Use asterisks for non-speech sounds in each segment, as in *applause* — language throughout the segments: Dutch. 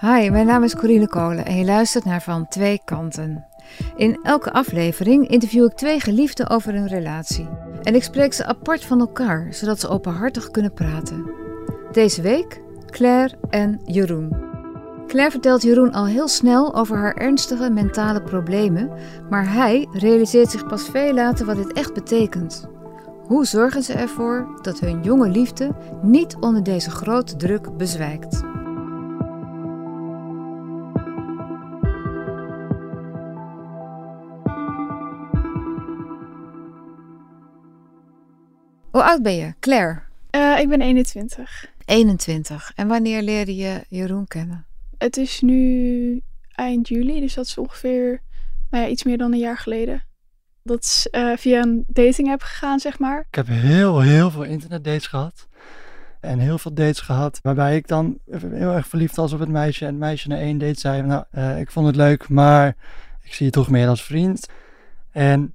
Hi, mijn naam is Corine Kolen en je luistert naar Van Twee Kanten. In elke aflevering interview ik twee geliefden over hun relatie. En ik spreek ze apart van elkaar, zodat ze openhartig kunnen praten. Deze week Claire en Jeroen. Claire vertelt Jeroen al heel snel over haar ernstige mentale problemen, maar hij realiseert zich pas veel later wat dit echt betekent. Hoe zorgen ze ervoor dat hun jonge liefde niet onder deze grote druk bezwijkt? Hoe oud ben je, Claire? Uh, ik ben 21. 21. En wanneer leerde je Jeroen kennen? Het is nu eind juli, dus dat is ongeveer nou ja, iets meer dan een jaar geleden. Dat is uh, via een dating app gegaan, zeg maar. Ik heb heel, heel veel internetdates gehad. En heel veel dates gehad waarbij ik dan heel erg verliefd was op het meisje. En het meisje na één date zei, nou, uh, ik vond het leuk, maar ik zie je toch meer als vriend. En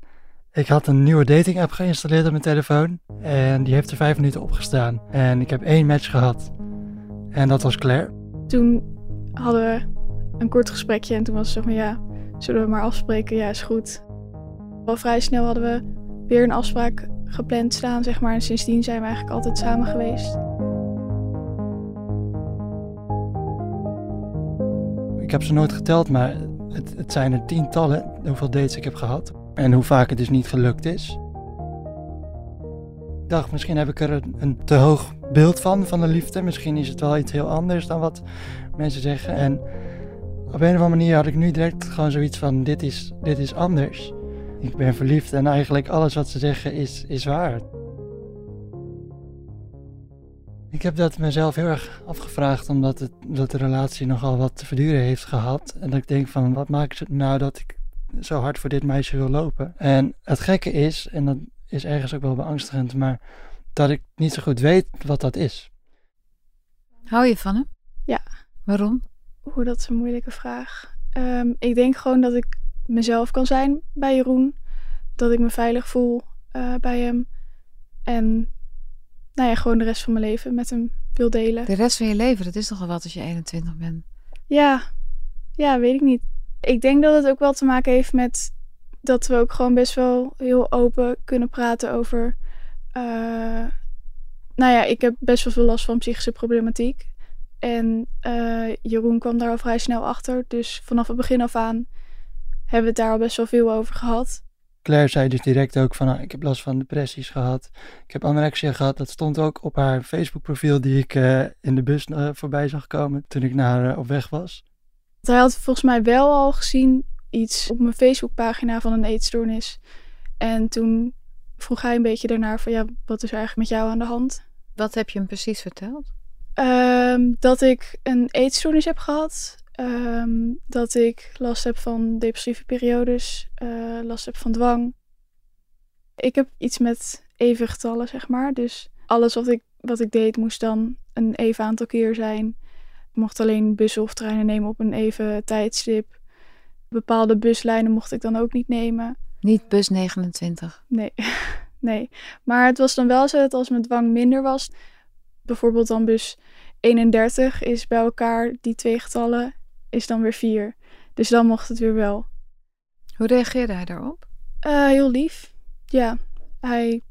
ik had een nieuwe dating app geïnstalleerd op mijn telefoon. En die heeft er vijf minuten op gestaan. En ik heb één match gehad. En dat was Claire. Toen hadden we een kort gesprekje. En toen was het zo van ja, zullen we maar afspreken? Ja, is goed. Al vrij snel hadden we weer een afspraak gepland staan, zeg maar. En sindsdien zijn we eigenlijk altijd samen geweest. Ik heb ze nooit geteld, maar het, het zijn er tientallen hoeveel dates ik heb gehad. En hoe vaak het dus niet gelukt is. Ik dacht, misschien heb ik er een, te hoog beeld van, van de liefde. Misschien is het wel iets heel anders dan wat mensen zeggen. En op een of andere manier had ik nu direct gewoon zoiets van, dit is, dit is anders. Ik ben verliefd en eigenlijk alles wat ze zeggen is, is waar. Ik heb dat mezelf heel erg afgevraagd, omdat, het, dat de relatie nogal wat te verduren heeft gehad. En dat ik denk van, wat maakt het nou dat ik zo hard voor dit meisje wil lopen. En het gekke is, en dat is ergens ook wel beangstigend, maar dat ik niet zo goed weet wat dat is. Hou je van hem? Ja. Waarom? Hoe dat is een moeilijke vraag. Um, ik denk gewoon dat ik mezelf kan zijn bij Jeroen. Dat ik me veilig voel uh, bij hem. En nou ja, gewoon de rest van mijn leven met hem wil delen. De rest van je leven, dat is toch al wat als je 21 bent? Ja, ja, weet ik niet. Ik denk dat het ook wel te maken heeft met dat we ook gewoon best wel heel open kunnen praten over. Uh, nou ja, ik heb best wel veel last van psychische problematiek. En uh, Jeroen kwam daar al vrij snel achter. Dus vanaf het begin af aan hebben we het daar al best wel veel over gehad. Claire zei dus direct ook van, nou, ik heb last van depressies gehad. Ik heb anorexia gehad. Dat stond ook op haar Facebook profiel die ik uh, in de bus voorbij zag komen toen ik naar op weg was. Hij had volgens mij wel al gezien iets op mijn Facebookpagina van een eetstoornis. En toen vroeg hij een beetje daarnaar van ja, wat is er eigenlijk met jou aan de hand? Wat heb je hem precies verteld? Um, dat ik een eetstoornis heb gehad. Um, dat ik last heb van depressieve periodes. Uh, last heb van dwang. Ik heb iets met even getallen, zeg maar. Dus alles wat ik, wat ik deed moest dan een even aantal keer zijn. Ik mocht alleen bussen of treinen nemen op een even tijdstip. Bepaalde buslijnen mocht ik dan ook niet nemen. Niet bus 29? Nee, *laughs* nee. Maar het was dan wel zo dat als mijn dwang minder was, bijvoorbeeld dan bus 31 is bij elkaar, die twee getallen, is dan weer 4. Dus dan mocht het weer wel. Hoe reageerde hij daarop? Uh, heel lief. Ja, hij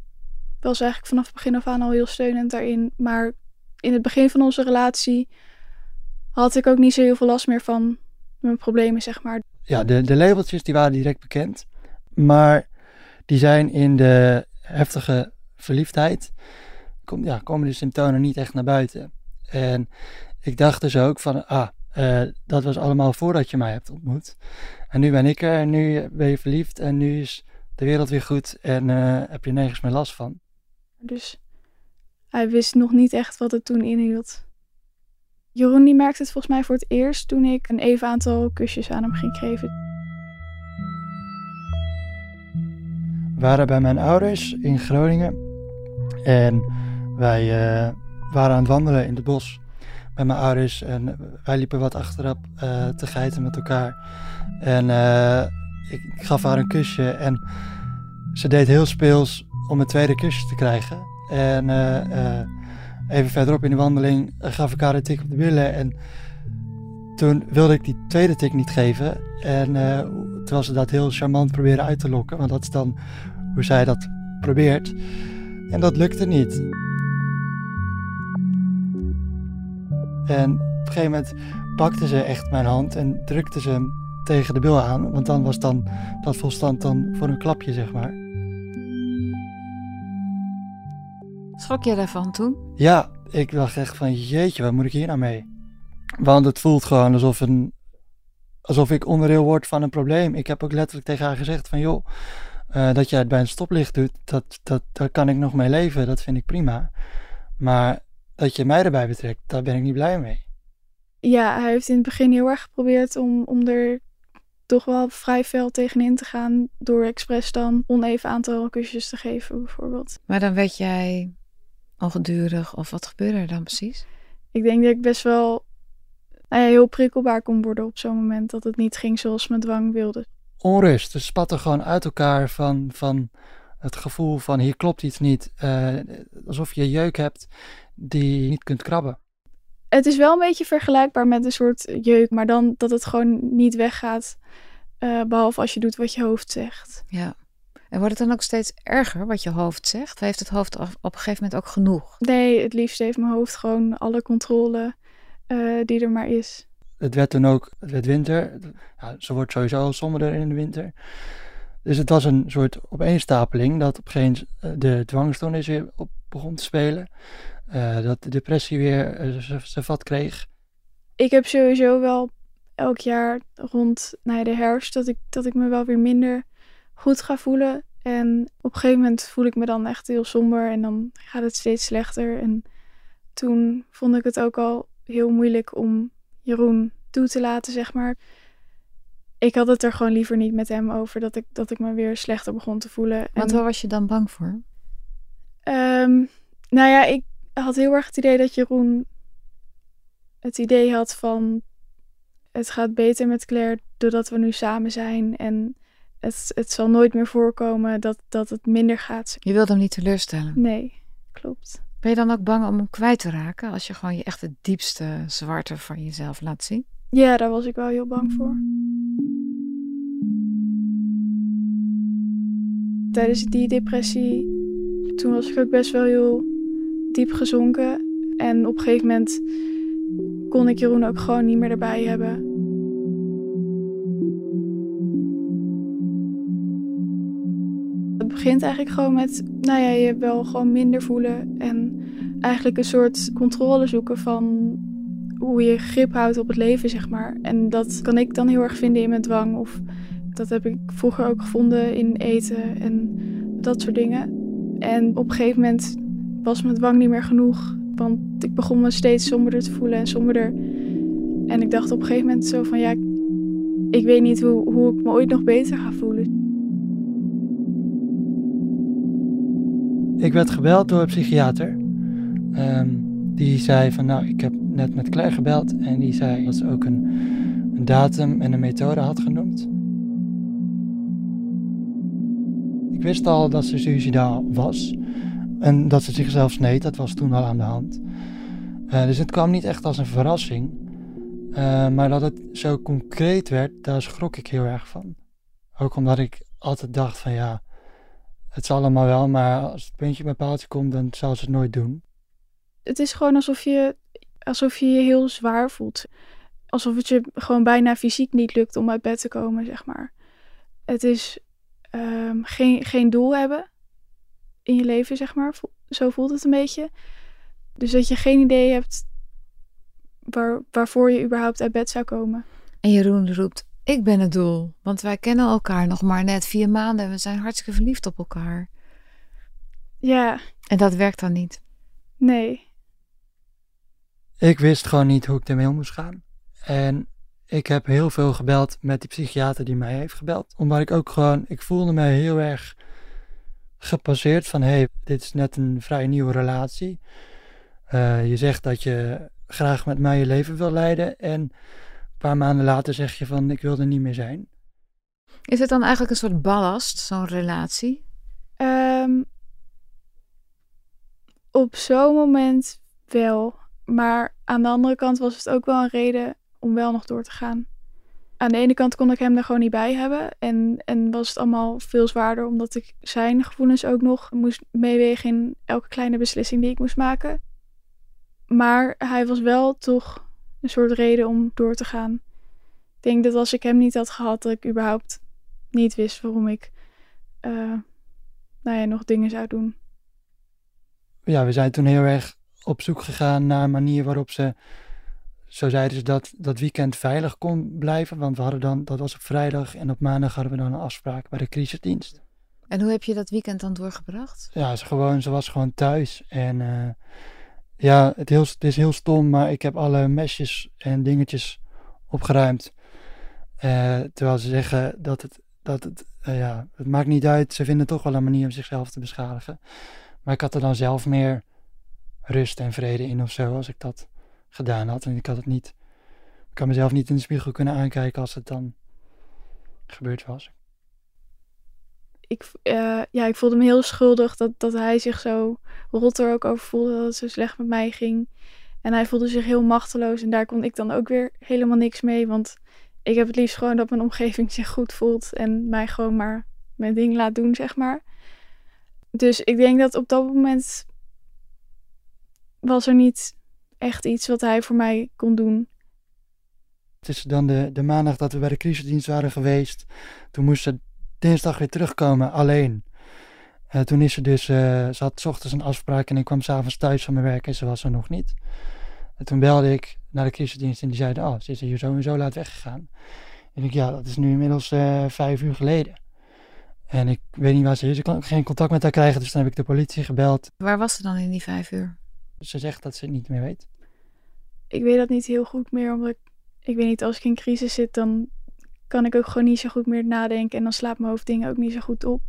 was eigenlijk vanaf het begin af aan al heel steunend daarin. Maar in het begin van onze relatie had ik ook niet zo heel veel last meer van mijn problemen, zeg maar. Ja, de, de labeltjes die waren direct bekend. Maar die zijn in de heftige verliefdheid, kom, ja, komen de symptomen niet echt naar buiten. En ik dacht dus ook van, ah, uh, dat was allemaal voordat je mij hebt ontmoet. En nu ben ik er en nu ben je verliefd en nu is de wereld weer goed en uh, heb je nergens meer last van. Dus hij wist nog niet echt wat het toen inhield. Jeroen die merkte het volgens mij voor het eerst toen ik een even aantal kusjes aan hem ging geven. We waren bij mijn ouders in Groningen en wij uh, waren aan het wandelen in het bos met mijn ouders en wij liepen wat achterop uh, te geiten met elkaar. En uh, ik, ik gaf haar een kusje en ze deed heel speels om een tweede kusje te krijgen. En even verderop in de wandeling gaf ik haar een tik op de billen. En toen wilde ik die tweede tik niet geven. En uh, terwijl ze dat heel charmant proberen uit te lokken, want dat is dan hoe zij dat probeert. En dat lukte niet. En op een gegeven moment pakte ze echt mijn hand en drukte ze hem tegen de bil aan. Want dan was dan dat volstand dan voor een klapje, zeg maar. Schrok je daarvan toen? Ja, ik dacht echt van jeetje, wat moet ik hier nou mee? Want het voelt gewoon alsof, een, alsof ik onderdeel word van een probleem. Ik heb ook letterlijk tegen haar gezegd van joh, uh, dat jij het bij een stoplicht doet, dat, dat, daar kan ik nog mee leven, dat vind ik prima. Maar dat je mij erbij betrekt, daar ben ik niet blij mee. Ja, hij heeft in het begin heel erg geprobeerd om, om er toch wel vrij fel tegenin te gaan door expres dan oneven aantal kusjes te geven bijvoorbeeld. Maar dan werd jij ongedurig of wat gebeurde er dan precies? Ik denk dat ik best wel nou ja, heel prikkelbaar kon worden op zo'n moment dat het niet ging zoals mijn dwang wilde. Onrust, dus spatten gewoon uit elkaar van, van het gevoel van hier klopt iets niet. Uh, alsof je jeuk hebt die je niet kunt krabben. Het is wel een beetje vergelijkbaar met een soort jeuk, maar dan dat het gewoon niet weggaat. Uh, behalve als je doet wat je hoofd zegt. Ja. En wordt het dan ook steeds erger wat je hoofd zegt? Heeft het hoofd op een gegeven moment ook genoeg? Nee, het liefst heeft mijn hoofd gewoon alle controle uh, die er maar is. Het werd toen ook, het werd winter. Ja, ze wordt sowieso al somberder in de winter. Dus het was een soort opeenstapeling dat op een gegeven moment de dwangstoornis weer op begon te spelen. Uh, dat de depressie weer uh, zijn vat kreeg. Ik heb sowieso wel elk jaar rond nou de herfst dat ik, dat ik me wel weer minder goed ga voelen. En op een gegeven moment voel ik me dan echt heel somber en dan gaat het steeds slechter. En toen vond ik het ook al heel moeilijk om Jeroen toe te laten, zeg maar. Ik had het er gewoon liever niet met hem over dat ik, dat ik me weer slechter begon te voelen. Want waar was je dan bang voor? Um, nou ja, ik had heel erg het idee dat Jeroen het idee had van het gaat beter met Claire doordat we nu samen zijn. En het, het zal nooit meer voorkomen dat, dat het minder gaat. Je wilt hem niet teleurstellen? Nee, klopt. Ben je dan ook bang om hem kwijt te raken als je gewoon je echt het diepste zwarte van jezelf laat zien? Ja, daar was ik wel heel bang voor. Tijdens die depressie, toen was ik ook best wel heel diep gezonken. En op een gegeven moment kon ik Jeroen ook gewoon niet meer erbij hebben. Begint eigenlijk gewoon met, nou ja, je wel gewoon minder voelen en eigenlijk een soort controle zoeken van hoe je grip houdt op het leven, zeg maar. En dat kan ik dan heel erg vinden in mijn dwang. Of dat heb ik vroeger ook gevonden in eten en dat soort dingen. En op een gegeven moment was mijn dwang niet meer genoeg. Want ik begon me steeds somberder te voelen en somberder. En ik dacht op een gegeven moment zo van ja, ik weet niet hoe, hoe ik me ooit nog beter ga voelen. Ik werd gebeld door een psychiater. Um, die zei van nou, ik heb net met Claire gebeld en die zei dat ze ook een, een datum en een methode had genoemd. Ik wist al dat ze suicidaal was en dat ze zichzelf sneed, dat was toen al aan de hand. Uh, dus het kwam niet echt als een verrassing. Uh, maar dat het zo concreet werd, daar schrok ik heel erg van. Ook omdat ik altijd dacht van ja, het zal allemaal wel, maar als het puntje bij paaltje komt, dan zal ze het nooit doen het is gewoon alsof je, alsof je je heel zwaar voelt. Alsof het je gewoon bijna fysiek niet lukt om uit bed te komen, zeg maar. Het is um, geen, geen doel hebben in je leven, zeg maar. Zo voelt het een beetje. Dus dat je geen idee hebt waar, waarvoor je überhaupt uit bed zou komen. En Jeroen roept, ik ben het doel. Want wij kennen elkaar nog maar net vier maanden en we zijn hartstikke verliefd op elkaar. Ja. En dat werkt dan niet? Nee. Ik wist gewoon niet hoe ik ermee om moest gaan. En ik heb heel veel gebeld met die psychiater die mij heeft gebeld. Omdat ik ook gewoon, ik voelde me heel erg gepasseerd van, hé, hey, dit is net een vrij nieuwe relatie. Uh, je zegt dat je graag met mij je leven wil leiden en paar maanden later zeg je van, ik wil er niet meer zijn. Is het dan eigenlijk een soort ballast, zo'n relatie? Um, op zo'n moment wel. Maar aan de andere kant was het ook wel een reden om wel nog door te gaan. Aan de ene kant kon ik hem er gewoon niet bij hebben. En, en was het allemaal veel zwaarder omdat ik zijn gevoelens ook nog moest meewegen in elke kleine beslissing die ik moest maken. Maar hij was wel toch een soort reden om door te gaan. Ik denk dat als ik hem niet had gehad, dat ik überhaupt niet wist waarom ik uh, nou ja, nog dingen zou doen. Ja, we zijn toen heel erg op zoek gegaan naar een manier waarop ze, zo zeiden ze, dat dat weekend veilig kon blijven. Want we hadden dan, dat was op vrijdag en op maandag hadden we dan een afspraak bij de crisisdienst. En hoe heb je dat weekend dan doorgebracht? Ja, ze, gewoon, ze was gewoon thuis. En uh, ja, het, is heel stom, maar ik heb alle mesjes en dingetjes opgeruimd. Uh, terwijl ze zeggen dat het, dat het, uh, ja, het maakt niet uit. Ze vinden toch wel een manier om zichzelf te beschadigen. Maar ik had er dan zelf meer rust en vrede in of zo als ik dat gedaan had. En ik had het niet, ik kan mezelf niet in de spiegel kunnen aankijken als het dan gebeurd was. Ik, uh, ja, ik voelde me heel schuldig dat, dat hij zich zo rot er ook over voelde dat het zo slecht met mij ging. En hij voelde zich heel machteloos en daar kon ik dan ook weer helemaal niks mee. Want ik heb het liefst gewoon dat mijn omgeving zich goed voelt en mij gewoon maar mijn ding laat doen, zeg maar. Dus ik denk dat op dat moment was er niet echt iets wat hij voor mij kon doen. Het is dan de, de maandag dat we bij de crisisdienst waren geweest. Toen moest ze dinsdag weer terugkomen, alleen. Uh, toen is ze dus, uh, ze had s ochtends een afspraak en ik kwam s'avonds thuis van mijn werk en ze was er nog niet. En toen belde ik naar de crisisdienst en die zeiden, oh, ze is hier zo en zo laat weggegaan. En ik, ja, dat is nu inmiddels uh, vijf uur geleden. En ik weet niet waar ze is. Ik kan geen contact met haar krijgen, dus dan heb ik de politie gebeld. Waar was ze dan in die vijf uur? Ze zegt dat ze het niet meer weet. Ik weet dat niet heel goed meer, omdat ik, ik weet niet, als ik in crisis zit, dan kan ik ook gewoon niet zo goed meer nadenken. En dan slaapt mijn hoofd dingen ook niet zo goed op.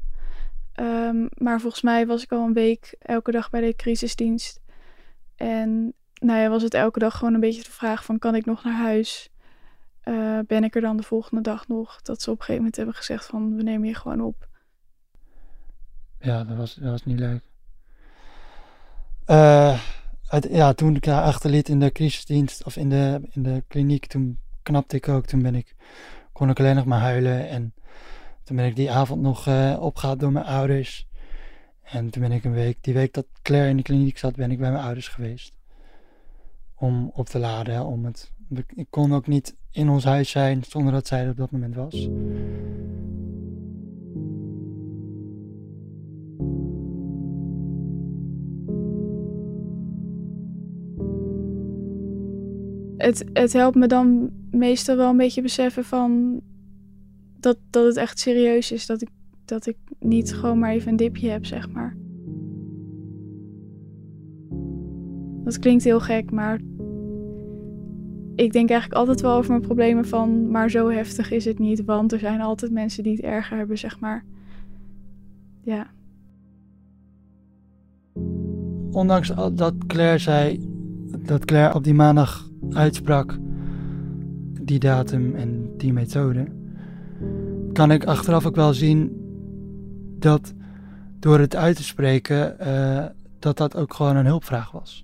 Um, maar volgens mij was ik al een week elke dag bij de crisisdienst. En nou ja, was het elke dag gewoon een beetje de vraag van, kan ik nog naar huis? Uh, ben ik er dan de volgende dag nog? Dat ze op een gegeven moment hebben gezegd van, we nemen je gewoon op. Ja, dat was, dat was niet leuk. Uit, ja, toen ik haar achterliet in de crisisdienst of in de, in de kliniek, toen knapte ik ook. Toen ben ik, kon ik alleen nog maar huilen. En toen ben ik die avond nog uh, opgehaald door mijn ouders. En toen ben ik een week, die week dat Claire in de kliniek zat, ben ik bij mijn ouders geweest. Om op te laden, om het. Ik kon ook niet in ons huis zijn zonder dat zij er op dat moment was. Het, het helpt me dan meestal wel een beetje beseffen van dat, dat het echt serieus is. Dat ik, dat ik niet gewoon maar even een dipje heb, zeg maar. Dat klinkt heel gek, maar ik denk eigenlijk altijd wel over mijn problemen van, maar zo heftig is het niet, want er zijn altijd mensen die het erger hebben, zeg maar. Ja. Ondanks dat Claire zei dat Claire op die maandag uitsprak, die datum en die methode, kan ik achteraf ook wel zien dat door het uit te spreken, uh, dat dat ook gewoon een hulpvraag was.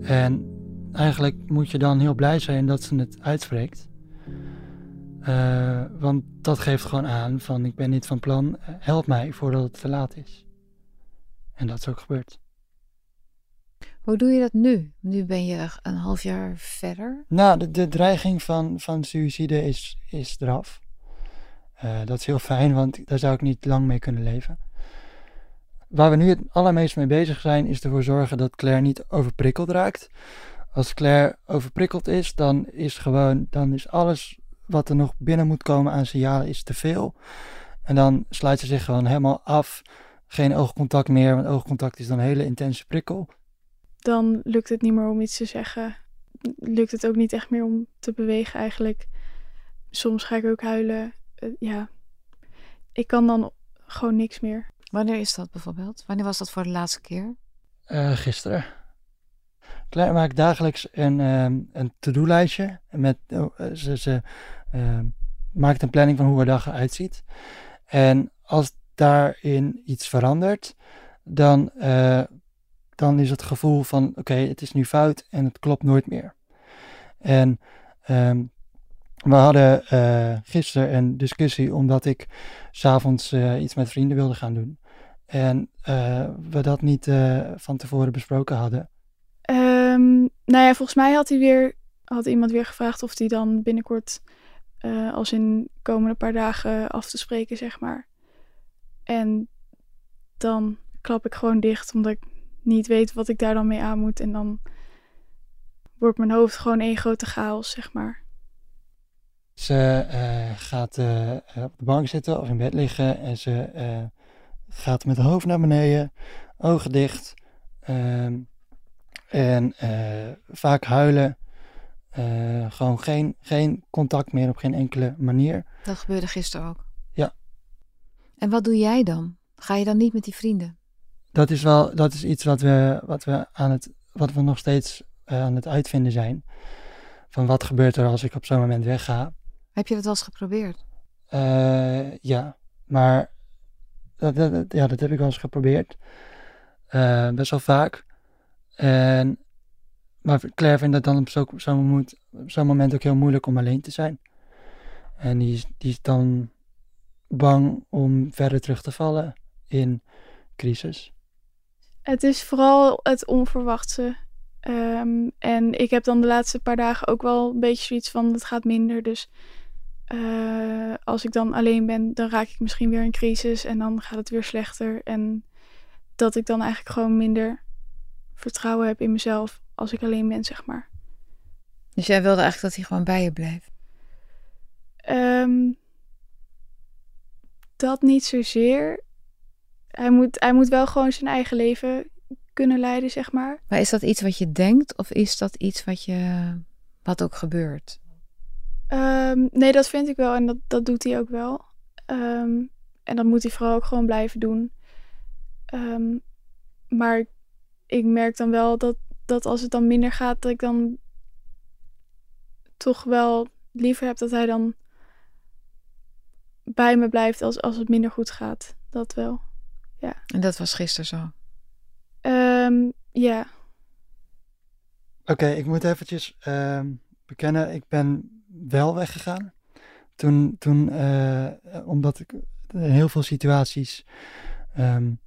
En eigenlijk moet je dan heel blij zijn dat ze het uitspreekt. Uh, want dat geeft gewoon aan van ik ben niet van plan, help mij voordat het te laat is. En dat is ook gebeurd. Hoe doe je dat nu? Nu ben je een half jaar verder. Nou, de, de dreiging van, van suïcide is, is eraf. Uh, dat is heel fijn, want daar zou ik niet lang mee kunnen leven. Waar we nu het allermeest mee bezig zijn, is ervoor zorgen dat Claire niet overprikkeld raakt. Als Claire overprikkeld is, dan is gewoon, dan is alles wat er nog binnen moet komen aan signalen is te veel. En dan sluit ze zich gewoon helemaal af. Geen oogcontact meer, want oogcontact is dan een hele intense prikkel dan lukt het niet meer om iets te zeggen. Lukt het ook niet echt meer om te bewegen eigenlijk. Soms ga ik ook huilen. Uh, ja, ik kan dan gewoon niks meer. Wanneer is dat bijvoorbeeld? Wanneer was dat voor de laatste keer? Uh, gisteren. Claire maakt dagelijks een, um, een to-do-lijstje. Met, uh, ze ze uh, maakt een planning van hoe haar dag eruit ziet. En als daarin iets verandert, dan dan is het gevoel van oké, het is nu fout en het klopt nooit meer. En ehm, we hadden uh, gisteren een discussie omdat ik s'avonds uh, iets met vrienden wilde gaan doen. En uh, we dat niet van tevoren besproken hadden. Um, nou ja, volgens mij had, hij weer, had iemand weer gevraagd of hij dan binnenkort, als in komende paar dagen, af te spreken, zeg maar. En dan klap ik gewoon dicht, omdat ik niet weet wat ik daar dan mee aan moet. En dan wordt mijn hoofd gewoon één grote chaos, zeg maar. Ze uh, gaat uh, op de bank zitten of in bed liggen en ze uh, gaat met het hoofd naar beneden, ogen dicht ehm, en vaak huilen. gewoon geen, geen contact meer op geen enkele manier. Dat gebeurde gisteren ook. Ja. En wat doe jij dan? Ga je dan niet met die vrienden? Dat is wel dat is iets wat we, wat we, aan het, wat we nog steeds aan het uitvinden zijn. Van wat gebeurt er als ik op zo'n moment wegga? Heb je dat wel eens geprobeerd? Uh, ja, maar dat, dat, ja, dat heb ik wel eens geprobeerd. Uh, best wel vaak. En, maar Claire vindt het dan op zo'n zo moment, zo moment ook heel moeilijk om alleen te zijn. En die is, die is dan bang om verder terug te vallen in crisis. Het is vooral het onverwachte. Um, en ik heb dan de laatste paar dagen ook wel een beetje zoiets van het gaat minder. Dus uh, als ik dan alleen ben, dan raak ik misschien weer in crisis en dan gaat het weer slechter. En dat ik dan eigenlijk gewoon minder vertrouwen heb in mezelf als ik alleen ben, zeg maar. Dus jij wilde eigenlijk dat hij gewoon bij je blijft? Um, dat niet zozeer. Hij moet, hij moet wel gewoon zijn eigen leven kunnen leiden, zeg maar. Maar is dat iets wat je denkt of is dat iets wat, je, wat ook gebeurt? Um, nee, dat vind ik wel en dat, dat doet hij ook wel. Um, en dat moet hij vooral ook gewoon blijven doen. Um, maar ik merk dan wel dat, dat als het dan minder gaat, dat ik dan toch wel liever heb dat hij dan bij me blijft als, als het minder goed gaat. Dat wel. Ja. En dat was gisteren zo? ja. Oké, okay, ik moet eventjes bekennen, ik ben wel weggegaan. Toen, toen uh, omdat ik in heel veel situaties um,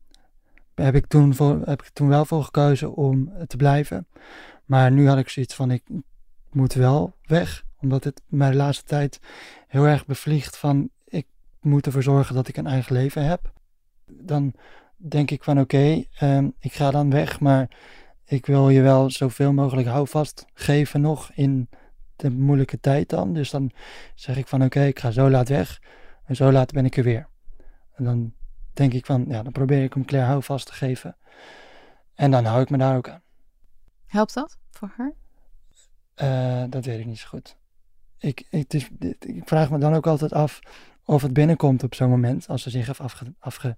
heb, ik toen voor, heb ik toen wel voor gekozen om te blijven. Maar nu had ik zoiets van ik moet wel weg. Omdat het mij de laatste tijd heel erg bevliegt van ik moet ervoor zorgen dat ik een eigen leven heb. Dan denk ik van oké, okay, um, ik ga dan weg, maar ik wil je wel zoveel mogelijk houvast geven nog in de moeilijke tijd dan. Dus dan zeg ik van oké, ik ga zo laat weg en zo laat ben ik er weer. En dan denk ik van, ja, dan probeer ik hem Claire houvast te geven. En dan hou ik me daar ook aan. Helpt dat voor haar? Uh, dat weet ik niet zo goed. Ik, ik, dus, ik vraag me dan ook altijd af of het binnenkomt op zo'n moment, als ze zich heeft afge, afge,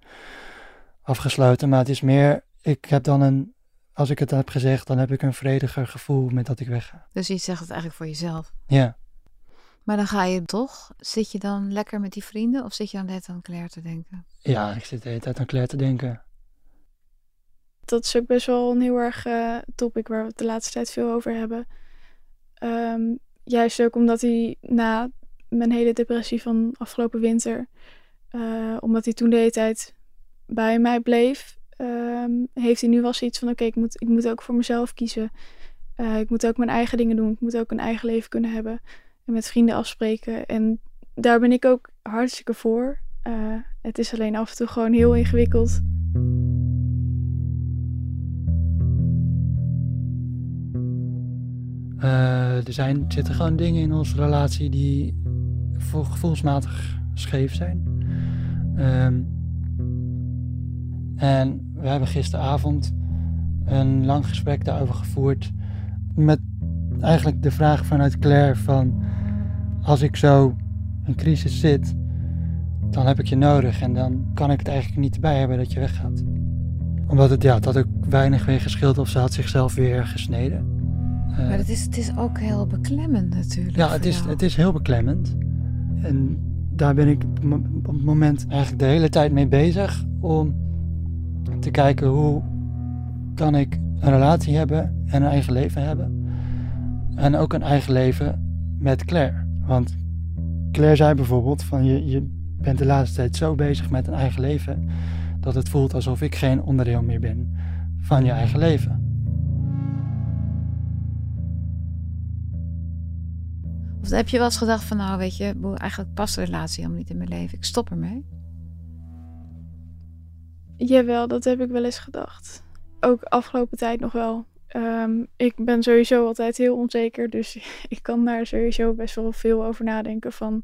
afgesloten. Maar het is meer, ik heb dan een als ik het heb gezegd, dan heb ik een vrediger gevoel met dat ik wegga. Dus je zegt het eigenlijk voor jezelf? Ja. Maar dan ga je toch, zit je dan lekker met die vrienden of zit je dan net aan Claire te denken? Ja, ik zit de hele tijd aan Claire te denken. Dat is ook best wel een heel erg uh, topic waar we het de laatste tijd veel over hebben. Um, juist ook omdat hij na mijn hele depressie van afgelopen winter, uh, omdat hij toen de hele tijd bij mij bleef, um, heeft hij nu wel zoiets van: oké, ik, moet, ik moet ook voor mezelf kiezen. Uh, ik moet ook mijn eigen dingen doen. Ik moet ook een eigen leven kunnen hebben. En met vrienden afspreken. En daar ben ik ook hartstikke voor. Uh, het is alleen af en toe gewoon heel ingewikkeld. Er zijn, zitten gewoon dingen in onze relatie die gevoelsmatig scheef zijn. Um, en we hebben gisteravond een lang gesprek daarover gevoerd. Met eigenlijk de vraag vanuit Claire van... Als ik zo in crisis zit, dan heb ik je nodig. En dan kan ik het eigenlijk niet bij hebben dat je weggaat. Omdat het, ja, het had ook weinig weer geschild of ze had zichzelf weer gesneden. Maar het is, het is ook heel beklemmend natuurlijk. Ja, het is, het is heel beklemmend. En daar ben ik op het moment eigenlijk de hele tijd mee bezig om te kijken hoe kan ik een relatie hebben en een eigen leven hebben. en ook een eigen leven met Claire. Want Claire zei bijvoorbeeld van je, je bent de laatste tijd zo bezig met een eigen leven dat het voelt alsof ik geen onderdeel meer ben van je eigen leven. Of heb je wel eens gedacht van nou weet je, eigenlijk past de relatie helemaal niet in mijn leven. Ik stop ermee. Jawel, dat heb ik wel eens gedacht. Ook afgelopen tijd nog wel. Ehm, ik ben sowieso altijd heel onzeker, dus *laughs* ik kan daar sowieso best wel veel over nadenken van...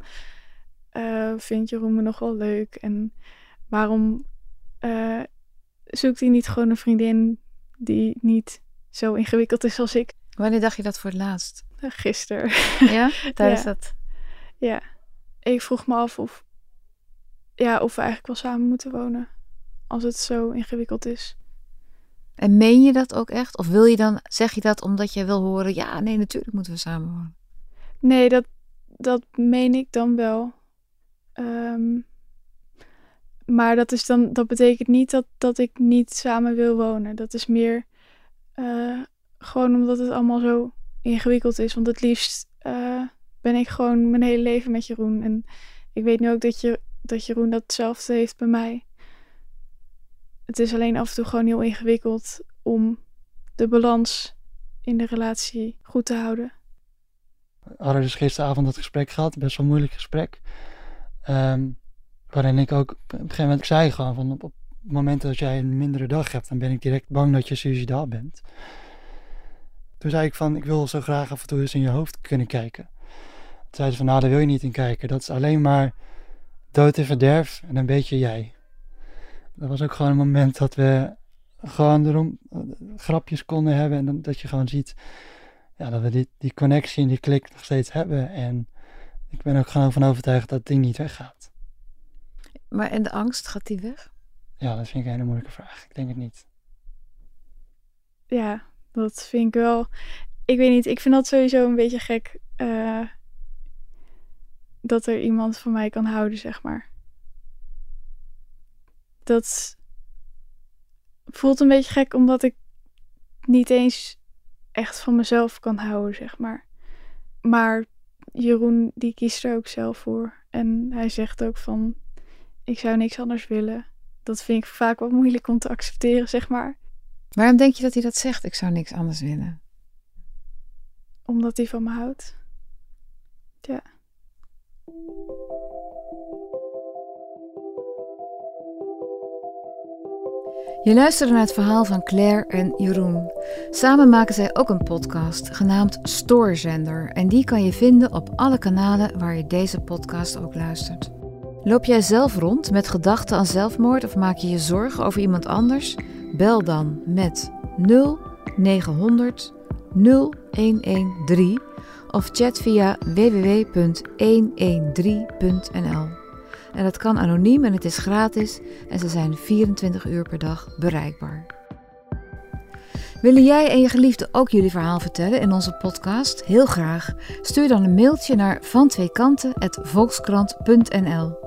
Uh, vind Jeroen me nog wel leuk? En waarom uh, zoekt hij niet gewoon een vriendin die niet zo ingewikkeld is als ik? Wanneer dacht je dat voor het laatst? *laughs* Gisteren. Ja? Tijdens ja. dat? Ja. Ik vroeg me af of, ja, of we eigenlijk wel samen moeten wonen. Als het zo ingewikkeld is. En meen je dat ook echt? Of wil je dan, zeg je dat omdat je wil horen, ja, nee, natuurlijk moeten we samen wonen? Nee, dat, dat meen ik dan wel. Um, maar dat, is dan, dat betekent niet dat, dat ik niet samen wil wonen. Dat is meer uh, gewoon omdat het allemaal zo ingewikkeld is. Want het liefst uh, ben ik gewoon mijn hele leven met Jeroen. En ik weet nu ook dat, je, dat Jeroen datzelfde heeft bij mij. Het is alleen af en toe gewoon heel ingewikkeld om de balans in de relatie goed te houden. We hadden dus gisteravond dat gesprek gehad, best wel een moeilijk gesprek. Um, waarin ik ook op een gegeven moment zei gewoon van op, op het moment dat jij een mindere dag hebt, dan ben ik direct bang dat je suicidaal bent. Toen zei ik van, ik wil zo graag af en toe eens in je hoofd kunnen kijken. Toen zei ze van, nou daar wil je niet in kijken. Dat is alleen maar dood en verderf en een beetje jij. Dat was ook gewoon een moment dat we gewoon erom uh, grapjes konden hebben. En dat je gewoon ziet ja, dat we die, die connectie en die klik nog steeds hebben. En ik ben ook gewoon van overtuigd dat het ding niet weggaat. Maar en de angst, gaat die weg? Ja, dat vind ik een hele moeilijke vraag. Ik denk het niet. Ja, dat vind ik wel. Ik weet niet, ik vind dat sowieso een beetje gek. Uh, dat er iemand van mij kan houden, zeg maar. Dat voelt een beetje gek omdat ik niet eens echt van mezelf kan houden, zeg maar. Maar Jeroen, die kiest er ook zelf voor. En hij zegt ook van, ik zou niks anders willen. Dat vind ik vaak wat moeilijk om te accepteren, zeg maar. Waarom denk je dat hij dat zegt? Ik zou niks anders willen. Omdat hij van me houdt. Ja. Je luisterde naar het verhaal van Claire en Jeroen. Samen maken zij ook een podcast genaamd Stoorzender. En die kan je vinden op alle kanalen waar je deze podcast ook luistert. Loop jij zelf rond met gedachten aan zelfmoord of maak je je zorgen over iemand anders? Bel dan met 0900 0113 of chat via www.113.nl. En dat kan anoniem en het is gratis en ze zijn 24 uur per dag bereikbaar. Willen jij en je geliefde ook jullie verhaal vertellen in onze podcast? Heel graag. Stuur dan een mailtje naar vantweekanten.volkskrant.nl.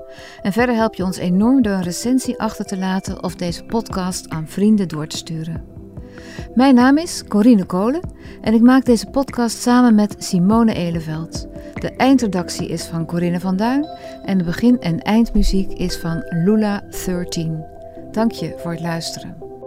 En verder help je ons enorm door een recensie achter te laten of deze podcast aan vrienden door te sturen. Mijn naam is Corine Kolen en ik maak deze podcast samen met Simone Eleveld. De eindredactie is van Corinne van Duin en de begin- en eindmuziek is van Lula 13. Dank je voor het luisteren.